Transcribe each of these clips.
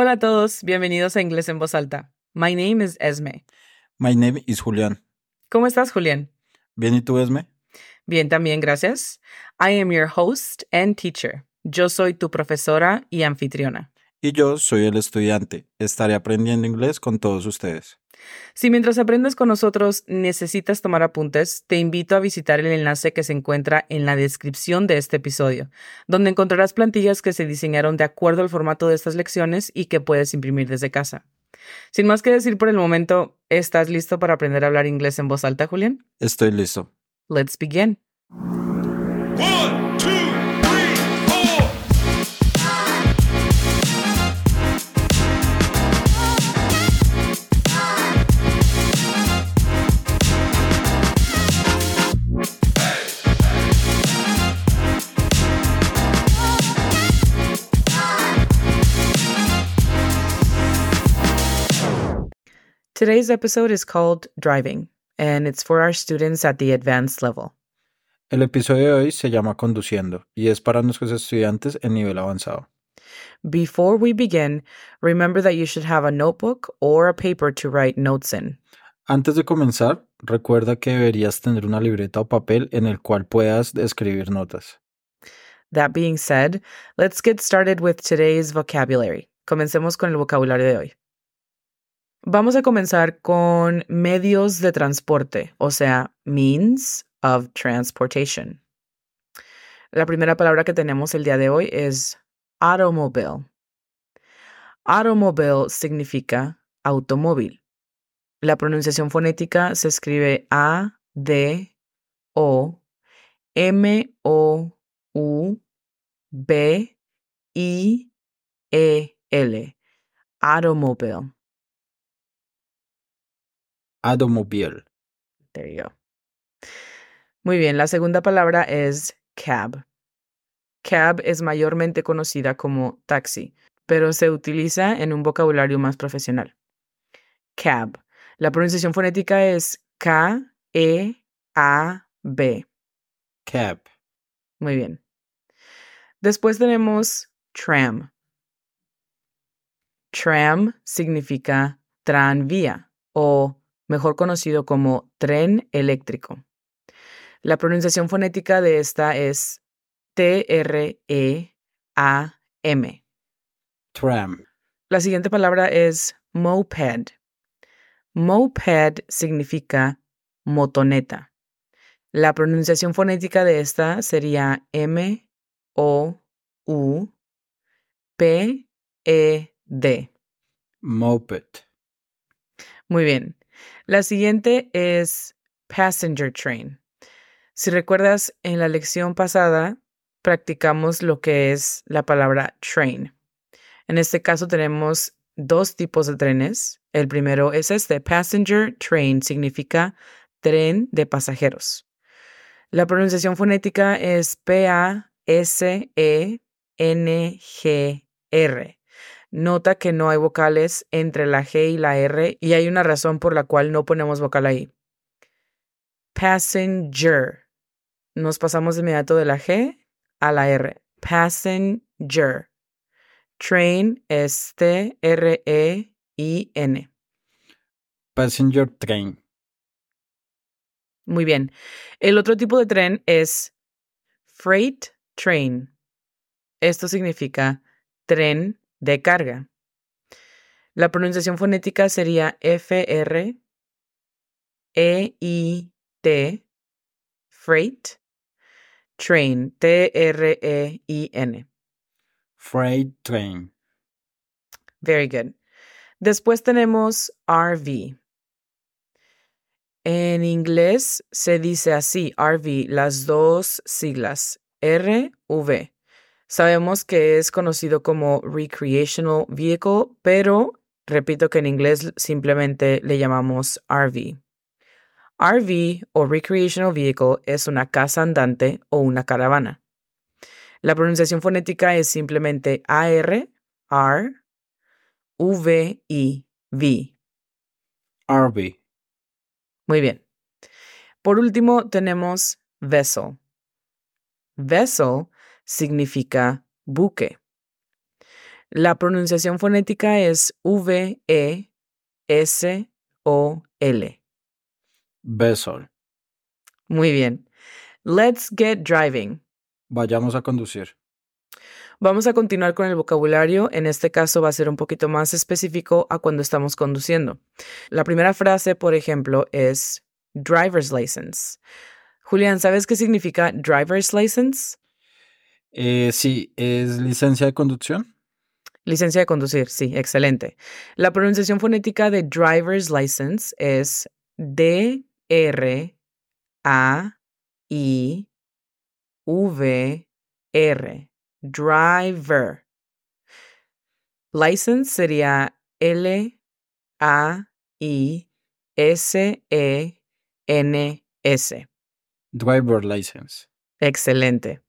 Hola a todos, bienvenidos a Inglés en Voz Alta. My name is Esme. My name is Julián. ¿Cómo estás, Julián? Bien, ¿y tú, Esme? Bien, también, gracias. I am your host and teacher. Yo soy tu profesora y anfitriona. Y yo soy el estudiante. Estaré aprendiendo inglés con todos ustedes. Si mientras aprendes con nosotros necesitas tomar apuntes, te invito a visitar el enlace que se encuentra en la descripción de este episodio, donde encontrarás plantillas que se diseñaron de acuerdo al formato de estas lecciones y que puedes imprimir desde casa. Sin más que decir por el momento, ¿estás listo para aprender a hablar inglés en voz alta, Julián? Estoy listo. Let's begin. Today's episode is called Driving, and it's for our students at the advanced level. El episodio de hoy se llama Conduciendo y es para nuestros estudiantes en nivel avanzado. Before we begin, remember that you should have a notebook or a paper to write notes in. Antes de comenzar, recuerda que deberías tener una libreta o papel en el cual puedas escribir notas. That being said, let's get started with today's vocabulary. Comencemos con el vocabulario de hoy. Vamos a comenzar con medios de transporte, o sea, means of transportation. La primera palabra que tenemos el día de hoy es automobile. Automobile significa automóvil. La pronunciación fonética se escribe A, D, O, M, O, U, B, I, E, L. Automobile. Automobile. There you go. Muy bien, la segunda palabra es cab. Cab es mayormente conocida como taxi, pero se utiliza en un vocabulario más profesional. Cab. La pronunciación fonética es K-E-A-B. Cab. Muy bien. Después tenemos tram. Tram significa tranvía o mejor conocido como tren eléctrico. La pronunciación fonética de esta es T-R-E-A-M. Tram. La siguiente palabra es moped. Moped significa motoneta. La pronunciación fonética de esta sería M O U P E D. Moped. Muy bien. La siguiente es passenger train. Si recuerdas, en la lección pasada practicamos lo que es la palabra train. En este caso tenemos dos tipos de trenes. El primero es este, passenger train, significa tren de pasajeros. La pronunciación fonética es P-A-S-E-N-G-R. Nota que no hay vocales entre la G y la R y hay una razón por la cual no ponemos vocal ahí. Passenger. Nos pasamos de inmediato de la G a la R. Passenger. Train es T-R-E-I-N. Passenger train. Muy bien. El otro tipo de tren es freight train. Esto significa tren de carga. La pronunciación fonética sería F-R E-I-T freight train T-R-E-I-N. Freight train. Very good. Después tenemos RV. En inglés se dice así, RV, las dos siglas, R-V. Sabemos que es conocido como Recreational Vehicle, pero repito que en inglés simplemente le llamamos RV. RV o Recreational Vehicle es una casa andante o una caravana. La pronunciación fonética es simplemente AR, R, V, I, V. RV. Muy bien. Por último, tenemos vessel. Vessel significa buque. La pronunciación fonética es V, E, S, O, L. Vessel. Muy bien. Let's get driving. Vayamos a conducir. Vamos a continuar con el vocabulario. En este caso va a ser un poquito más específico a cuando estamos conduciendo. La primera frase, por ejemplo, es driver's license. Julián, ¿sabes qué significa driver's license? Eh, sí, ¿es licencia de conducción? Licencia de conducir, sí, excelente. La pronunciación fonética de driver's license es D R A I V R. Driver. License sería L A I S E N S. Driver license. Excelente.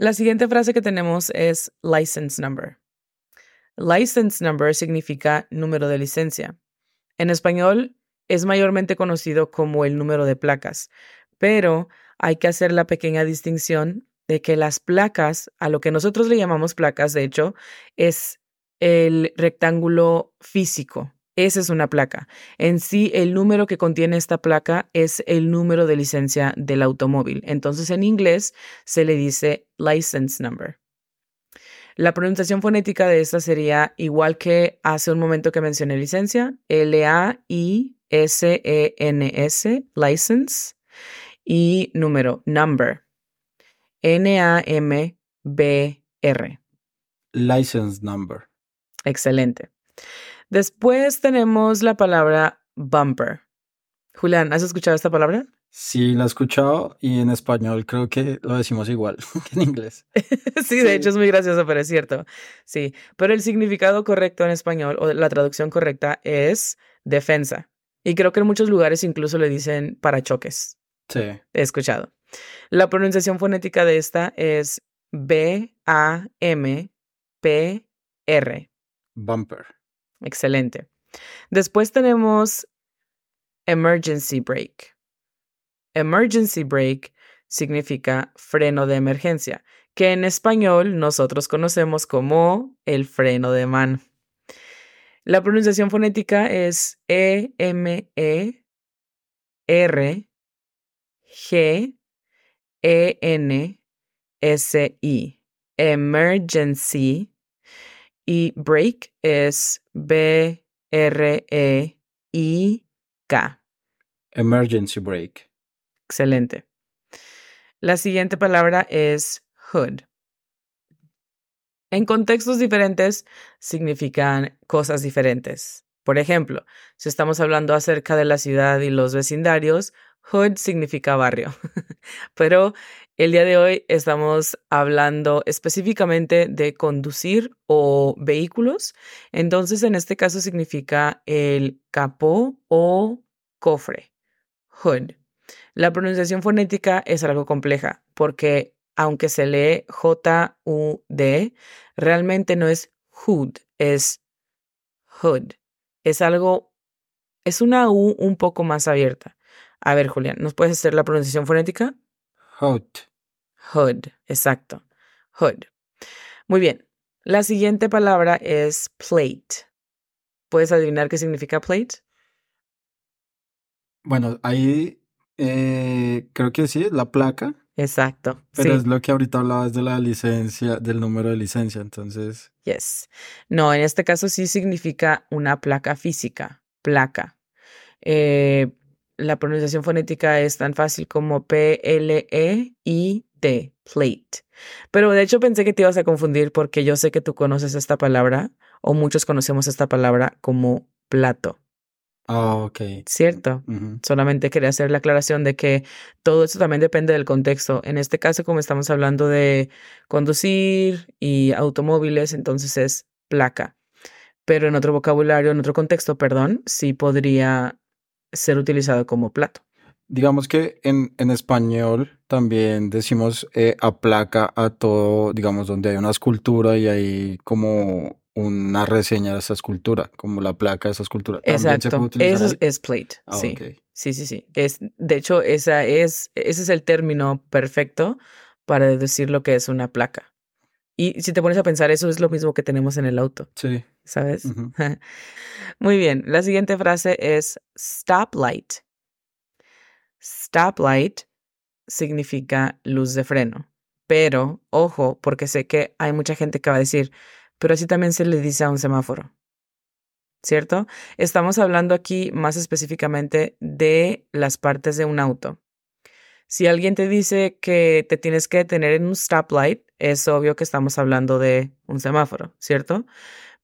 La siguiente frase que tenemos es license number. License number significa número de licencia. En español es mayormente conocido como el número de placas, pero hay que hacer la pequeña distinción de que las placas, a lo que nosotros le llamamos placas, de hecho, es el rectángulo físico. Esa es una placa. En sí, el número que contiene esta placa es el número de licencia del automóvil. Entonces, en inglés se le dice license number. La pronunciación fonética de esta sería igual que hace un momento que mencioné licencia, L-A-I-S-E-N-S, license, y número, number, N-A-M-B-R. License number. Excelente. Después tenemos la palabra bumper. Julián, ¿has escuchado esta palabra? Sí, la he escuchado y en español creo que lo decimos igual que en inglés. sí, de hecho es muy gracioso, pero es cierto. Sí, pero el significado correcto en español o la traducción correcta es defensa. Y creo que en muchos lugares incluso le dicen parachoques. Sí. He escuchado. La pronunciación fonética de esta es B-A-M-P-R. Bumper. Excelente. Después tenemos emergency brake. Emergency brake significa freno de emergencia, que en español nosotros conocemos como el freno de mano. La pronunciación fonética es E M E R G E N S I. Emergency y break es B R E I K. Emergency brake. Excelente. La siguiente palabra es hood. En contextos diferentes significan cosas diferentes. Por ejemplo, si estamos hablando acerca de la ciudad y los vecindarios, hood significa barrio. Pero el día de hoy estamos hablando específicamente de conducir o vehículos. Entonces, en este caso significa el capó o cofre. Hood. La pronunciación fonética es algo compleja porque aunque se lee J-U-D, realmente no es hood, es hood. Es algo, es una U un poco más abierta. A ver, Julián, ¿nos puedes hacer la pronunciación fonética? Hood. Hood, exacto. Hood. Muy bien. La siguiente palabra es plate. ¿Puedes adivinar qué significa plate? Bueno, ahí eh, creo que sí, la placa, Exacto. pero sí. es lo que ahorita hablabas de la licencia, del número de licencia, entonces, Yes. No, en este caso sí significa una placa física, placa. Eh, la pronunciación fonética es tan fácil como P-L-E-I-T, plate. Pero de hecho pensé que te ibas a confundir porque yo sé que tú conoces esta palabra, o muchos conocemos esta palabra como plato, ah, ok. ¿cierto? Solamente quería hacer la aclaración de que todo esto también depende del contexto. En este caso, como estamos hablando de conducir y automóviles, entonces es placa. Pero en otro vocabulario, en otro contexto, perdón, sí podría ser utilizado como plato. Digamos que en, en español también decimos eh, aplaca a todo, digamos, donde hay una escultura y hay como una reseña de esa escultura, como la placa de esa escultura. ¿También se puede Exacto. utilizar Eso es, plate. Ah, sí. Sí, sí, sí. Es, de hecho, esa es, ese es el término perfecto para decir lo que es una placa. Y si te pones a pensar, eso es lo mismo que tenemos en el auto, Sí. ¿Sabes? Muy bien. La siguiente frase es stoplight. Stoplight significa luz de freno. Pero, ojo, porque sé que hay mucha gente que va a decir, pero así también se le dice a un semáforo. ¿Cierto? Estamos hablando aquí más específicamente de las partes de un auto. Si alguien te dice que te tienes que detener en un stoplight, es obvio que estamos hablando de un semáforo, ¿cierto?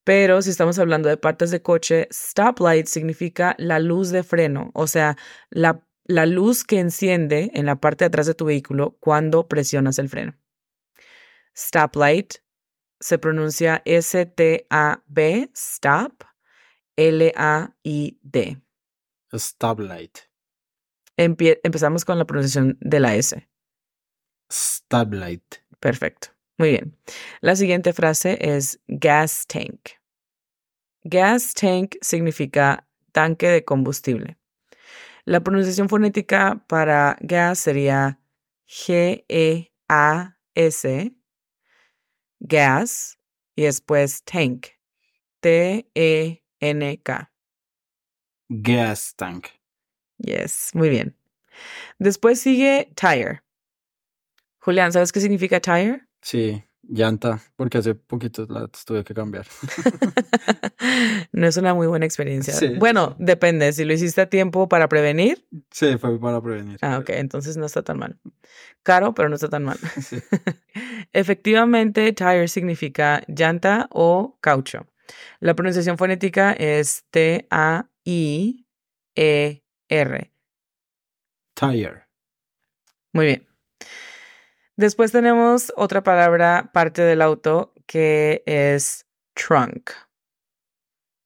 Pero si estamos hablando de partes de coche, stoplight significa la luz de freno, o sea, la, la luz que enciende en la parte de atrás de tu vehículo cuando presionas el freno. Stoplight se pronuncia S-T-A-B, stop, L-A-I-D. Stoplight. Empie- empezamos con la pronunciación de la S. Stoplight. Perfecto. Muy bien. La siguiente frase es gas tank. Gas tank significa tanque de combustible. La pronunciación fonética para gas sería G-E-A-S, gas, y después tank, E T-E-N-K. Gas tank. Yes, muy bien. Después sigue tire. Julián, ¿sabes qué significa tire? Sí, llanta, porque hace poquito la tuve que cambiar. no es una muy buena experiencia. Sí. Bueno, depende. Si lo hiciste a tiempo para prevenir, Sí, fue para prevenir. ah, ok, entonces no está tan mal. Caro, pero no está tan mal. Sí. Efectivamente, tire significa llanta o caucho. La pronunciación fonética es T-A-I-E-R. Tire. Muy bien. Después tenemos otra palabra, parte del auto, que es trunk.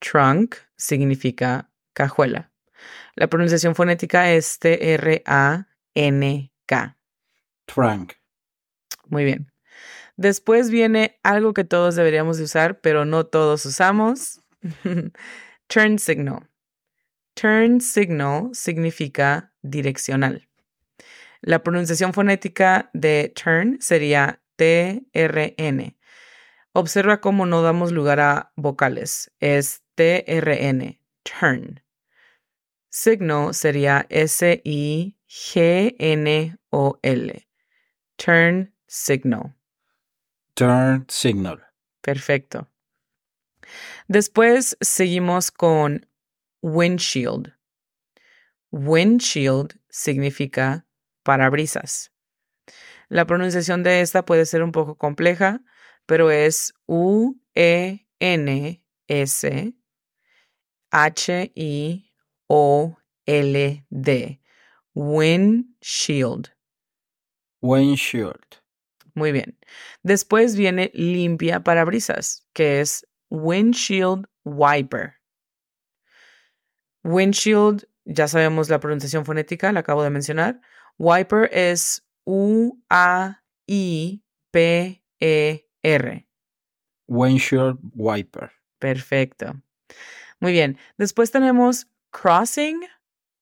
Trunk significa cajuela. La pronunciación fonética es T-R-A-N-K. Trunk. Muy bien. Después viene algo que todos deberíamos de usar, pero no todos usamos. Turn signal. Turn signal significa direccional. La pronunciación fonética de turn sería T-R-N. Observa cómo no damos lugar a vocales. Es T-R-N. Turn. Signal sería S-I-G-N-O-L. Turn signal. Turn signal. Perfecto. Después seguimos con windshield. Windshield significa parabrisas. La pronunciación de esta puede ser un poco compleja, pero es U-E-N-S H-I-O-L-D. Windshield. Windshield. Muy bien. Después viene limpia parabrisas, que es windshield wiper. Windshield, ya sabemos la pronunciación fonética, la acabo de mencionar. Wiper es U-A-I-P-E-R. Windshield wiper. Perfecto. Muy bien. Después tenemos crossing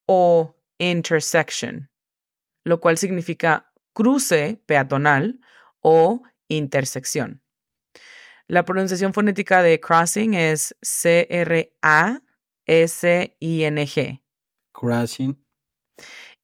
o intersection, lo cual significa cruce peatonal o intersección. La pronunciación fonética de crossing es C-R-A-S-I-N-G. Crossing.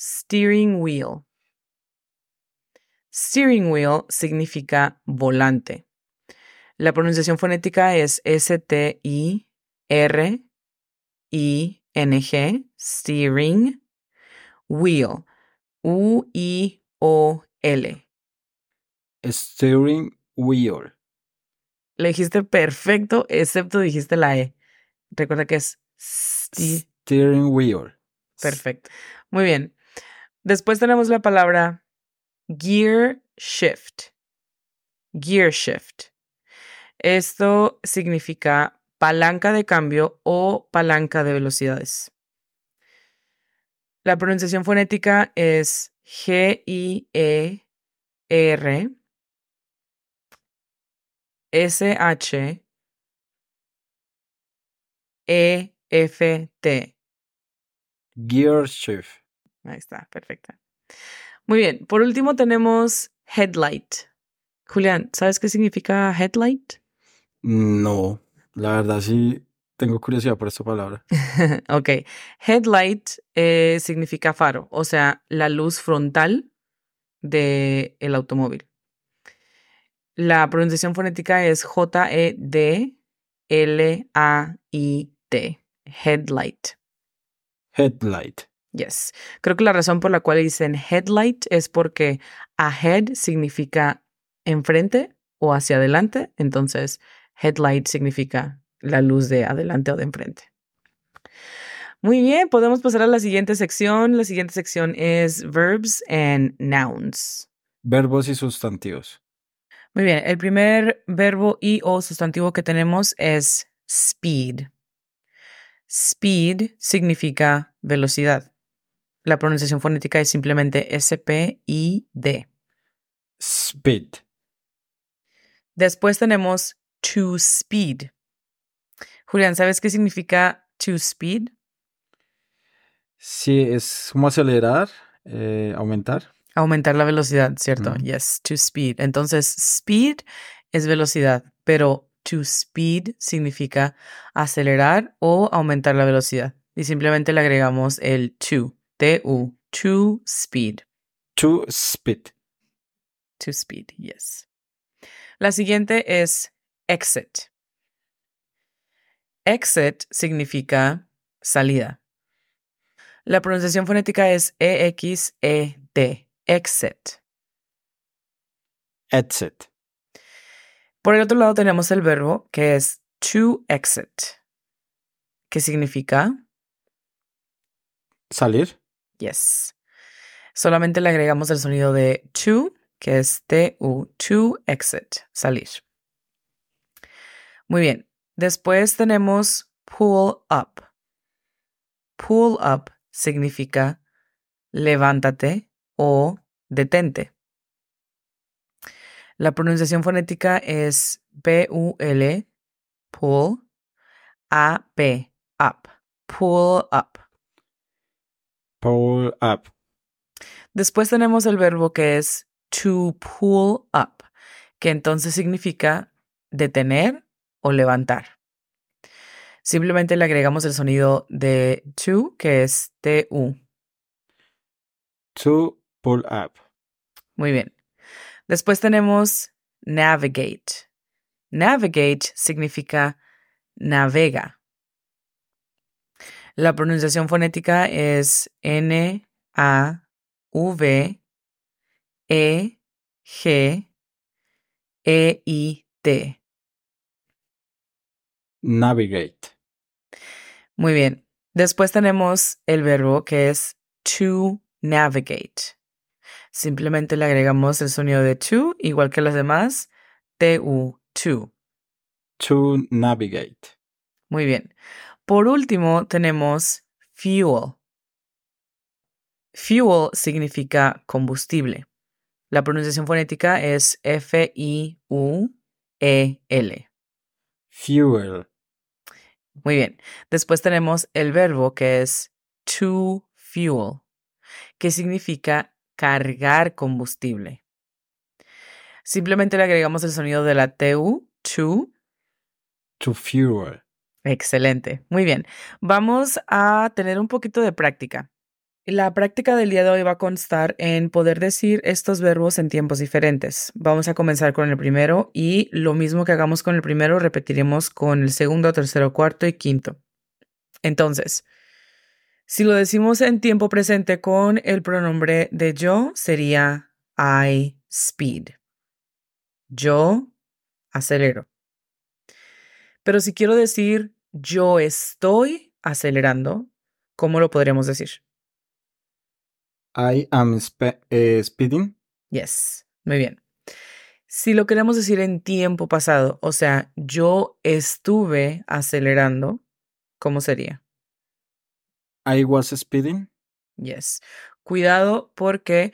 steering wheel. Steering wheel significa volante. La pronunciación fonética es S-T-I-R-I-N-G, steering wheel, U-I-O-L. Steering wheel. Le dijiste perfecto, excepto dijiste la E. Recuerda que es sti- Steering wheel. Perfecto. Muy bien. Después tenemos la palabra gear shift. Gear shift. Esto significa palanca de cambio o palanca de velocidades. La pronunciación fonética es G-I-E-R S-H E-F-T. Gear shift. Ahí está, perfecta. Muy bien, por último tenemos headlight. Julián, ¿sabes qué significa headlight? No, la verdad sí tengo curiosidad por esta palabra. ok, headlight eh, significa faro, o sea, la luz frontal del el automóvil. La pronunciación fonética es J-E-D-L-A-I-T, headlight. Headlight. Yes. Creo que la razón por la cual dicen headlight es porque ahead significa enfrente o hacia adelante. Entonces, headlight significa la luz de adelante o de enfrente. Muy bien, podemos pasar a la siguiente sección. La siguiente sección es verbs and nouns. Verbos y sustantivos. Muy bien, el primer verbo y o sustantivo que tenemos es speed. Speed significa velocidad. La pronunciación fonética es simplemente S-P-I-D. Speed. Después tenemos to speed. Julián, ¿sabes qué significa to speed? Sí, es como acelerar, eh, aumentar. Aumentar la velocidad, ¿cierto? Yes, to speed. Entonces, speed es velocidad, pero to speed significa acelerar o aumentar la velocidad. Y simplemente le agregamos el to, T-U, to speed. To speed. To speed, yes. La siguiente es exit. Exit significa salida. La pronunciación fonética es E-X-E-T, exit. Exit. Por el otro lado tenemos el verbo que es to exit, que significa Salir. Yes. Solamente le agregamos el sonido de to, que es T-U, to exit, salir. Muy bien. Después tenemos pull up. Pull up significa levántate o detente. La pronunciación fonética es P-U-L, pull, A-P, up, pull up. Pull up. Después tenemos el verbo que es to pull up, que entonces significa detener o levantar. Simplemente le agregamos el sonido de to, que es T-U. To pull up. Muy bien. Después tenemos navigate. Navigate significa navega. La pronunciación fonética es N A V E G E I T. Navigate. Muy bien. Después tenemos el verbo que es to navigate. Simplemente le agregamos el sonido de to, igual que las demás, T-U, to. To navigate. Muy bien. Por último, tenemos fuel. Fuel significa combustible. La pronunciación fonética es F-I-U-E-L. Fuel. Muy bien. Después tenemos el verbo que es to fuel, que significa cargar combustible. Simplemente le agregamos el sonido de la TU, to. To fuel. Excelente. Muy bien. Vamos a tener un poquito de práctica. La práctica del día de hoy va a constar en poder decir estos verbos en tiempos diferentes. Vamos a comenzar con el primero y lo mismo que hagamos con el primero repetiremos con el segundo, tercero, cuarto y quinto. Entonces, si lo decimos en tiempo presente con el pronombre de yo, sería I speed. Yo acelero. Pero si quiero decir yo estoy acelerando, ¿cómo lo podríamos decir? I am eh, speeding. Yes, muy bien. Si lo queremos decir en tiempo pasado, o sea, yo estuve acelerando, ¿cómo sería? I was speeding. Yes. Cuidado porque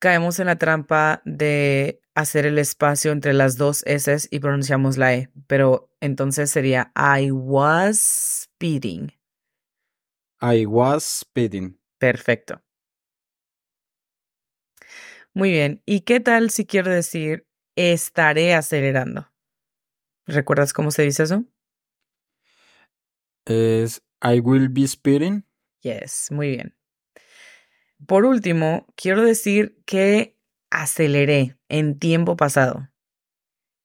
caemos en la trampa de hacer el espacio entre las dos S y pronunciamos la E, pero entonces sería I was speeding. I was speeding. Perfecto. Muy bien. ¿Y qué tal si quiero decir estaré acelerando? ¿Recuerdas cómo se dice eso? Es I will be speeding. Yes, muy bien. Por último, quiero decir que aceleré en tiempo pasado.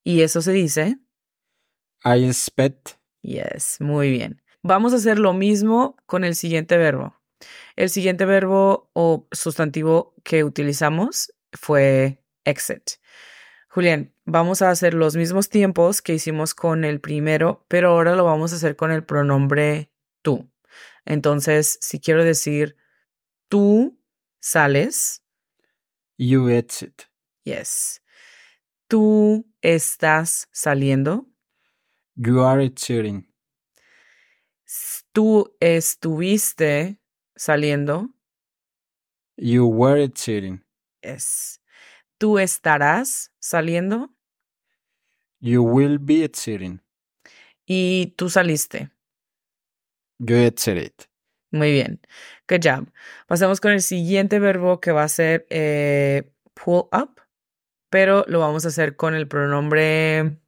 Y eso se dice, I expect. yes, muy bien. Vamos a hacer lo mismo con el siguiente verbo. El siguiente verbo o sustantivo que utilizamos fue exit. Julián, vamos a hacer los mismos tiempos que hicimos con el primero, pero ahora lo vamos a hacer con el pronombre tú. Entonces, si quiero decir tú sales, You exit. yes. Tú estás saliendo, You are exiting. tú estuviste saliendo, You were exiting. es. Tú estarás saliendo You will be exiting. y tú saliste. You exited. Muy bien. Good job. Pasamos con el siguiente verbo que va a ser eh, pull up, pero lo vamos a hacer con el pronombre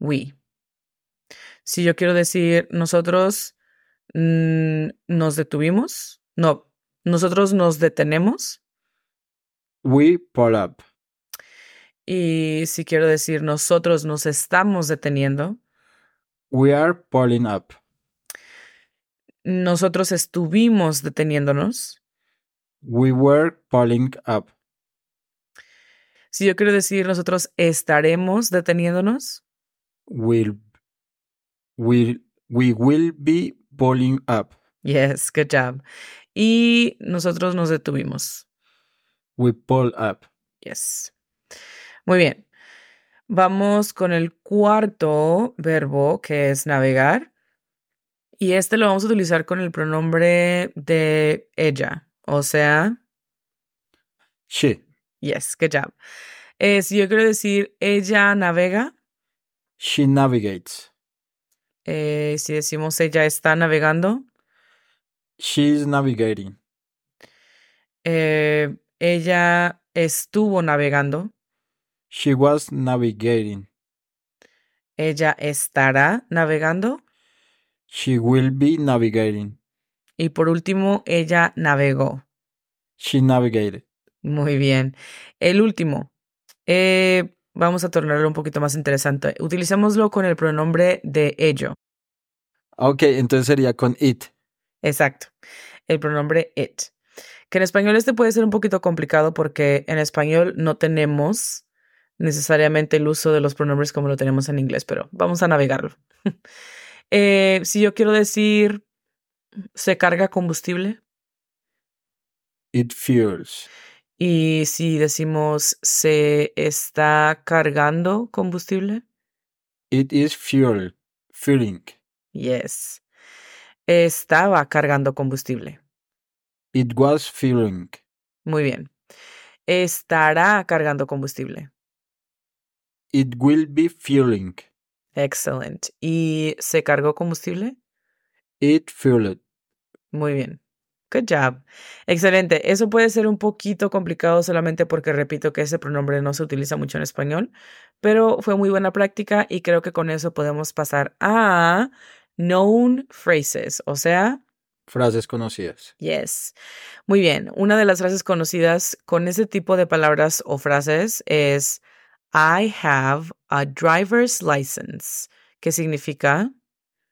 we. Si yo quiero decir nosotros mm, nos detuvimos, no, nosotros nos detenemos. We pull up. Y si quiero decir nosotros nos estamos deteniendo, We are pulling up. Nosotros estuvimos deteniéndonos. We were pulling up. Si yo quiero decir nosotros estaremos deteniéndonos, we will be pulling up. Yes, good job. Y nosotros nos detuvimos. We pull up. Yes. Muy bien. Vamos con el cuarto verbo que es navegar. Y este lo vamos a utilizar con el pronombre de ella. O sea, She. yes, good job. Eh, si yo quiero decir ella navega, She navigates. eh, si decimos ella está navegando, She is navigating. eh, ella estuvo navegando, She was navigating. ella estará navegando. She will be navigating. Y por último, ella navegó. She navigated. Muy bien. El último. eh, vamos a tornarlo un poquito más interesante. Utilicémoslo con el pronombre de ello. Ok, entonces sería con it. Exacto. El pronombre it. Que en español este puede ser un poquito complicado porque en español no tenemos necesariamente el uso de los pronombres como lo tenemos en inglés, pero vamos a navegarlo. Eh, si yo quiero decir se carga combustible It fuels. y si decimos se está cargando combustible, It is fuel. Fueling. yes. Estaba cargando combustible. It was fueling. Muy bien. Estará cargando combustible. It will be fueling. Excellent. ¿Y se cargó combustible? It fueled. Muy bien. Good job. Excelente. Eso puede ser un poquito complicado solamente porque repito que ese pronombre no se utiliza mucho en español, pero fue muy buena práctica y creo que con eso podemos pasar a known phrases, o sea, Frases conocidas. Yes. Muy bien. Una de las frases conocidas con ese tipo de palabras o frases es I have a driver's license. ¿Qué significa?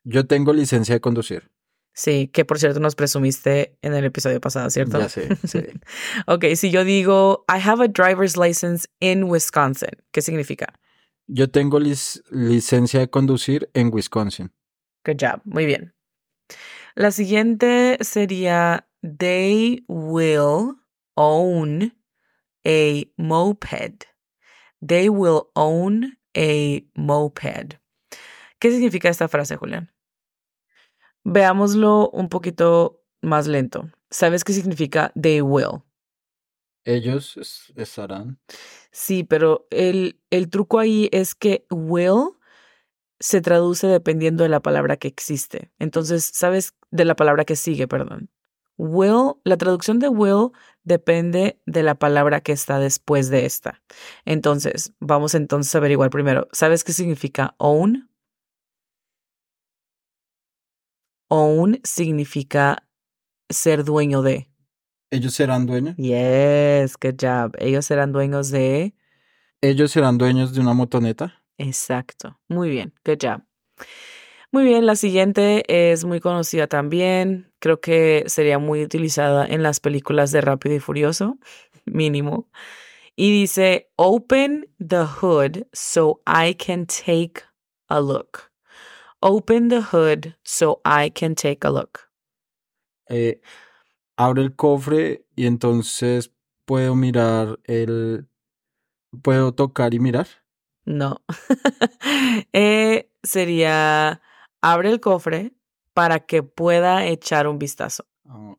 Yo tengo licencia de conducir. Sí, que por cierto nos presumiste en el episodio pasado, ¿cierto? Ya sé, sí. ok, si yo digo I have a driver's license in Wisconsin, ¿qué significa? Yo tengo lic- licencia de conducir en Wisconsin. Good job. Muy bien. La siguiente sería They will own a moped. They will own a moped. ¿Qué significa esta frase, Julián? Veámoslo un poquito más lento. ¿Sabes qué significa they will? Ellos es- estarán. Sí, pero el, el truco ahí es que will se traduce dependiendo de la palabra que existe. Entonces, ¿sabes? De la palabra que sigue, perdón. Will, la traducción de will depende de la palabra que está después de esta. Entonces, vamos entonces a averiguar primero. ¿Sabes qué significa own? Own significa ser dueño de. Ellos serán dueños. Yes, good job. Ellos serán dueños de. Ellos serán dueños de una motoneta. Exacto. Muy bien. Good job. Muy bien, la siguiente es muy conocida también. Creo que sería muy utilizada en las películas de Rápido y Furioso, mínimo. Y dice, open the hood so I can take a look. Open the hood so I can take a look. Eh, abre el cofre y entonces puedo mirar el. Puedo tocar y mirar. No. Eh, sería, abre el cofre para que pueda echar un vistazo. Ah,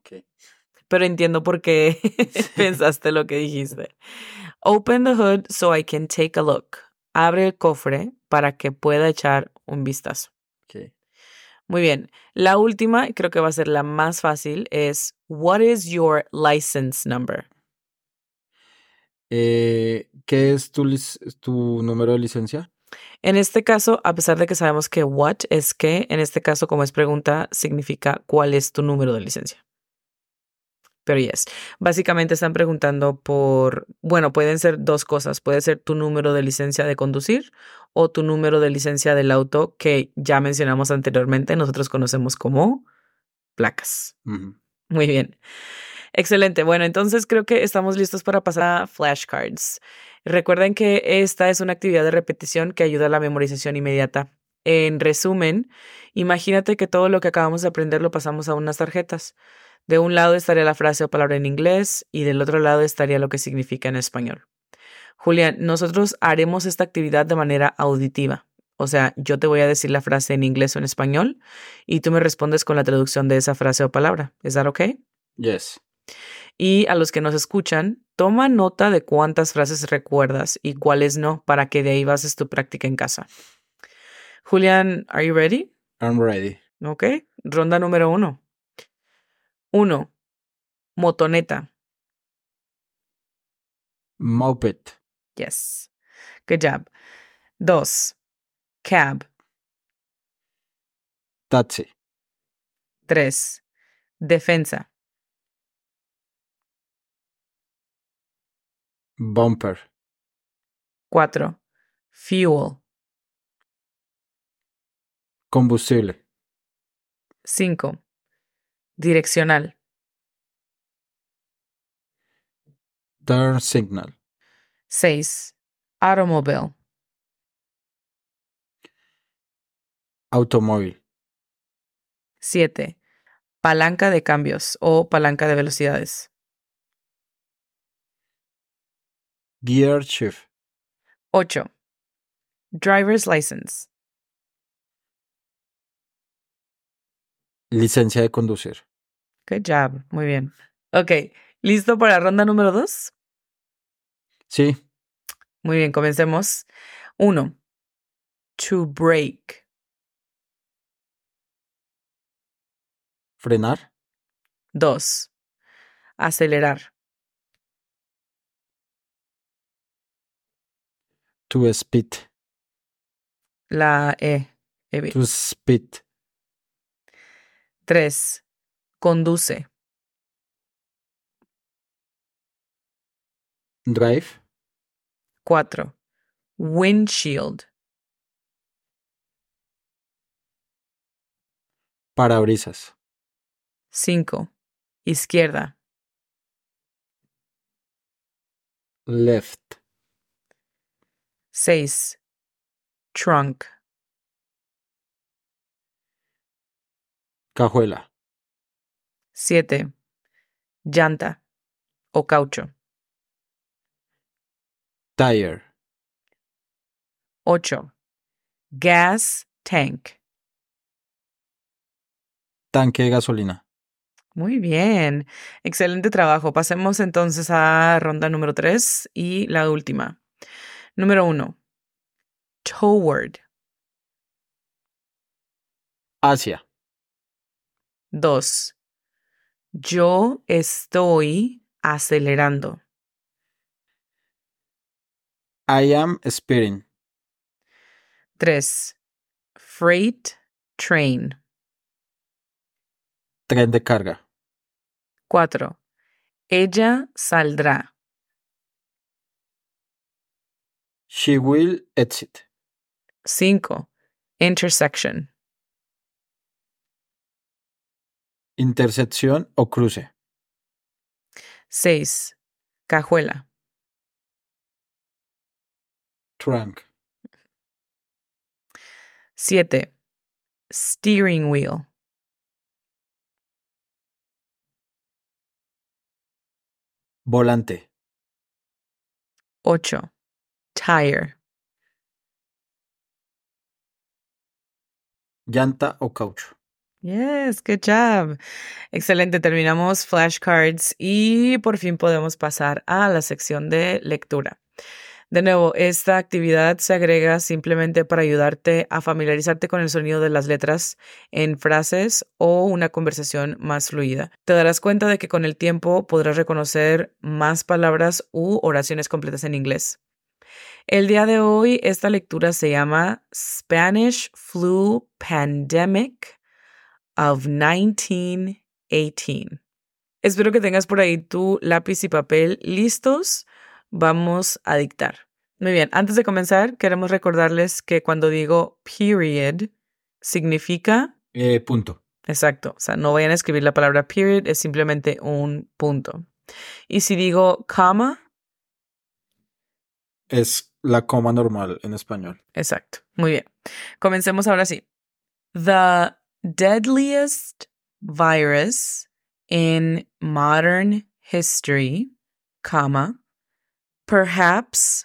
pero entiendo por qué pensaste lo que dijiste. Open the hood so I can take a look. Abre el cofre para que pueda echar un vistazo. Muy bien. La última, creo que va a ser la más fácil, es What is your license number? Eh, ¿Qué es tu número de licencia? En este caso, a pesar de que sabemos que what es qué, en este caso, como es pregunta, significa cuál es tu número de licencia. Pero yes, básicamente están preguntando por, bueno, pueden ser dos cosas. Puede ser tu número de licencia de conducir o tu número de licencia del auto que ya mencionamos anteriormente, nosotros conocemos como placas. Muy bien. Excelente. Bueno, entonces creo que estamos listos para pasar a flashcards. Recuerden que esta es una actividad de repetición que ayuda a la memorización inmediata. En resumen, imagínate que todo lo que acabamos de aprender lo pasamos a unas tarjetas. De un lado estaría la frase o palabra en inglés y del otro lado estaría lo que significa en español. Julián, nosotros haremos esta actividad de manera auditiva. O sea, yo te voy a decir la frase en inglés o en español y tú me respondes con la traducción de esa frase o palabra. ¿Es that okay? Yes. Y a los que nos escuchan, toma nota de cuántas frases recuerdas y cuáles no, para que de ahí bases tu práctica en casa. Julián, ¿are you ready? I'm ready. Ok. Ronda número uno. Uno. Motoneta. Moped. Yes. Good job. Dos. Cab. Taxi. Tres. Defensa. Bumper. Cuatro. Fuel. Combustible. Cinco. Direccional. Turn signal. Seis. Automobile. Automóvil. Siete. Palanca de cambios o palanca de velocidades. Gear shift. Ocho. Driver's license. Licencia de conducir. Good job. Muy bien. Ok. ¿Listo para la ronda número dos? Sí. Muy bien, comencemos. Uno. To brake. Frenar. Dos. Acelerar. To speed. La E. Evi. To speed. Tres. Conduce. Drive. Cuatro. Windshield. Parabrisas. Cinco. Izquierda. Left. Seis. Trunk. Cajuela. Siete. Llanta o caucho. Tire. 8. Gas tank. Tanque de gasolina. Muy bien. Excelente trabajo. Pasemos entonces a ronda número 3 y la última. Número 1. Toward. Asia. 2. Yo estoy acelerando. I am speeding. 3. Freight train. Tren de carga. 4. Ella saldrá. She will exit. 5. Intersection. Intersección o cruce. 6. Cajuela. Trunk. 7. Steering wheel. Volante. 8. Tire. Llanta o caucho. Yes, good job. Excelente, terminamos flashcards y por fin podemos pasar a la sección de lectura. De nuevo, esta actividad se agrega simplemente para ayudarte a familiarizarte con el sonido de las letras en frases o una conversación más fluida. Te darás cuenta de que con el tiempo podrás reconocer más palabras u oraciones completas en inglés. El día de hoy esta lectura se llama Spanish Flu Pandemic of 1918. Espero que tengas por ahí tu lápiz y papel listos. Vamos a dictar. Muy bien, antes de comenzar, queremos recordarles que cuando digo period, significa Eh, punto. Exacto, o sea, no vayan a escribir la palabra period, es simplemente un punto. Y si digo comma, Es la coma normal en español. exacto. Muy bien. Comencemos ahora sí. The deadliest virus in modern history, comma, perhaps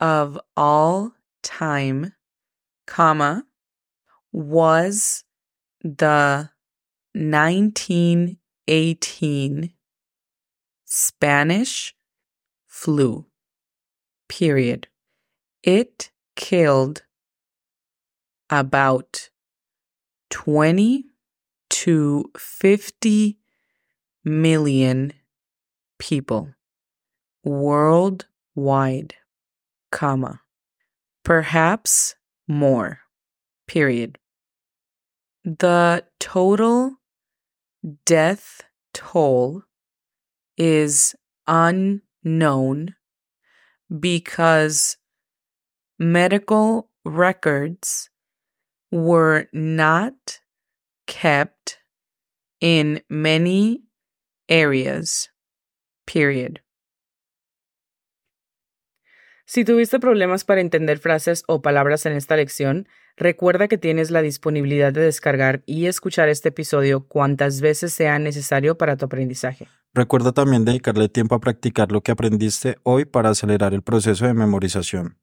of all time, comma, was the 1918 Spanish flu. Period. It killed about 20 to 50 million people worldwide, comma, perhaps more, period. The total death toll is unknown because medical records were not kept in many areas. Period. Si tuviste problemas para entender frases o palabras en esta lección, recuerda que tienes la disponibilidad de descargar y escuchar este episodio cuantas veces sea necesario para tu aprendizaje. Recuerda también dedicarle tiempo a practicar lo que aprendiste hoy para acelerar el proceso de memorización.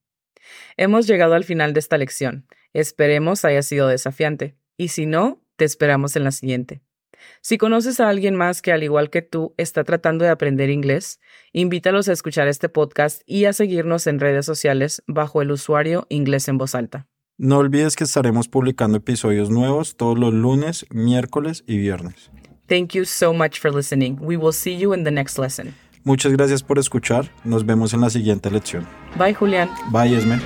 Hemos llegado al final de esta lección. Esperemos haya sido desafiante. Y si no, te esperamos en la siguiente. Si conoces a alguien más que al igual que tú está tratando de aprender inglés, invítalos a escuchar este podcast y a seguirnos en redes sociales bajo el usuario Inglés en Voz Alta. No olvides que estaremos publicando episodios nuevos todos los lunes, miércoles y viernes. Thank you so much for listening. We will see you in the next lesson. Muchas gracias por escuchar. Nos vemos en la siguiente lección. Bye, Julián. Bye, Esme.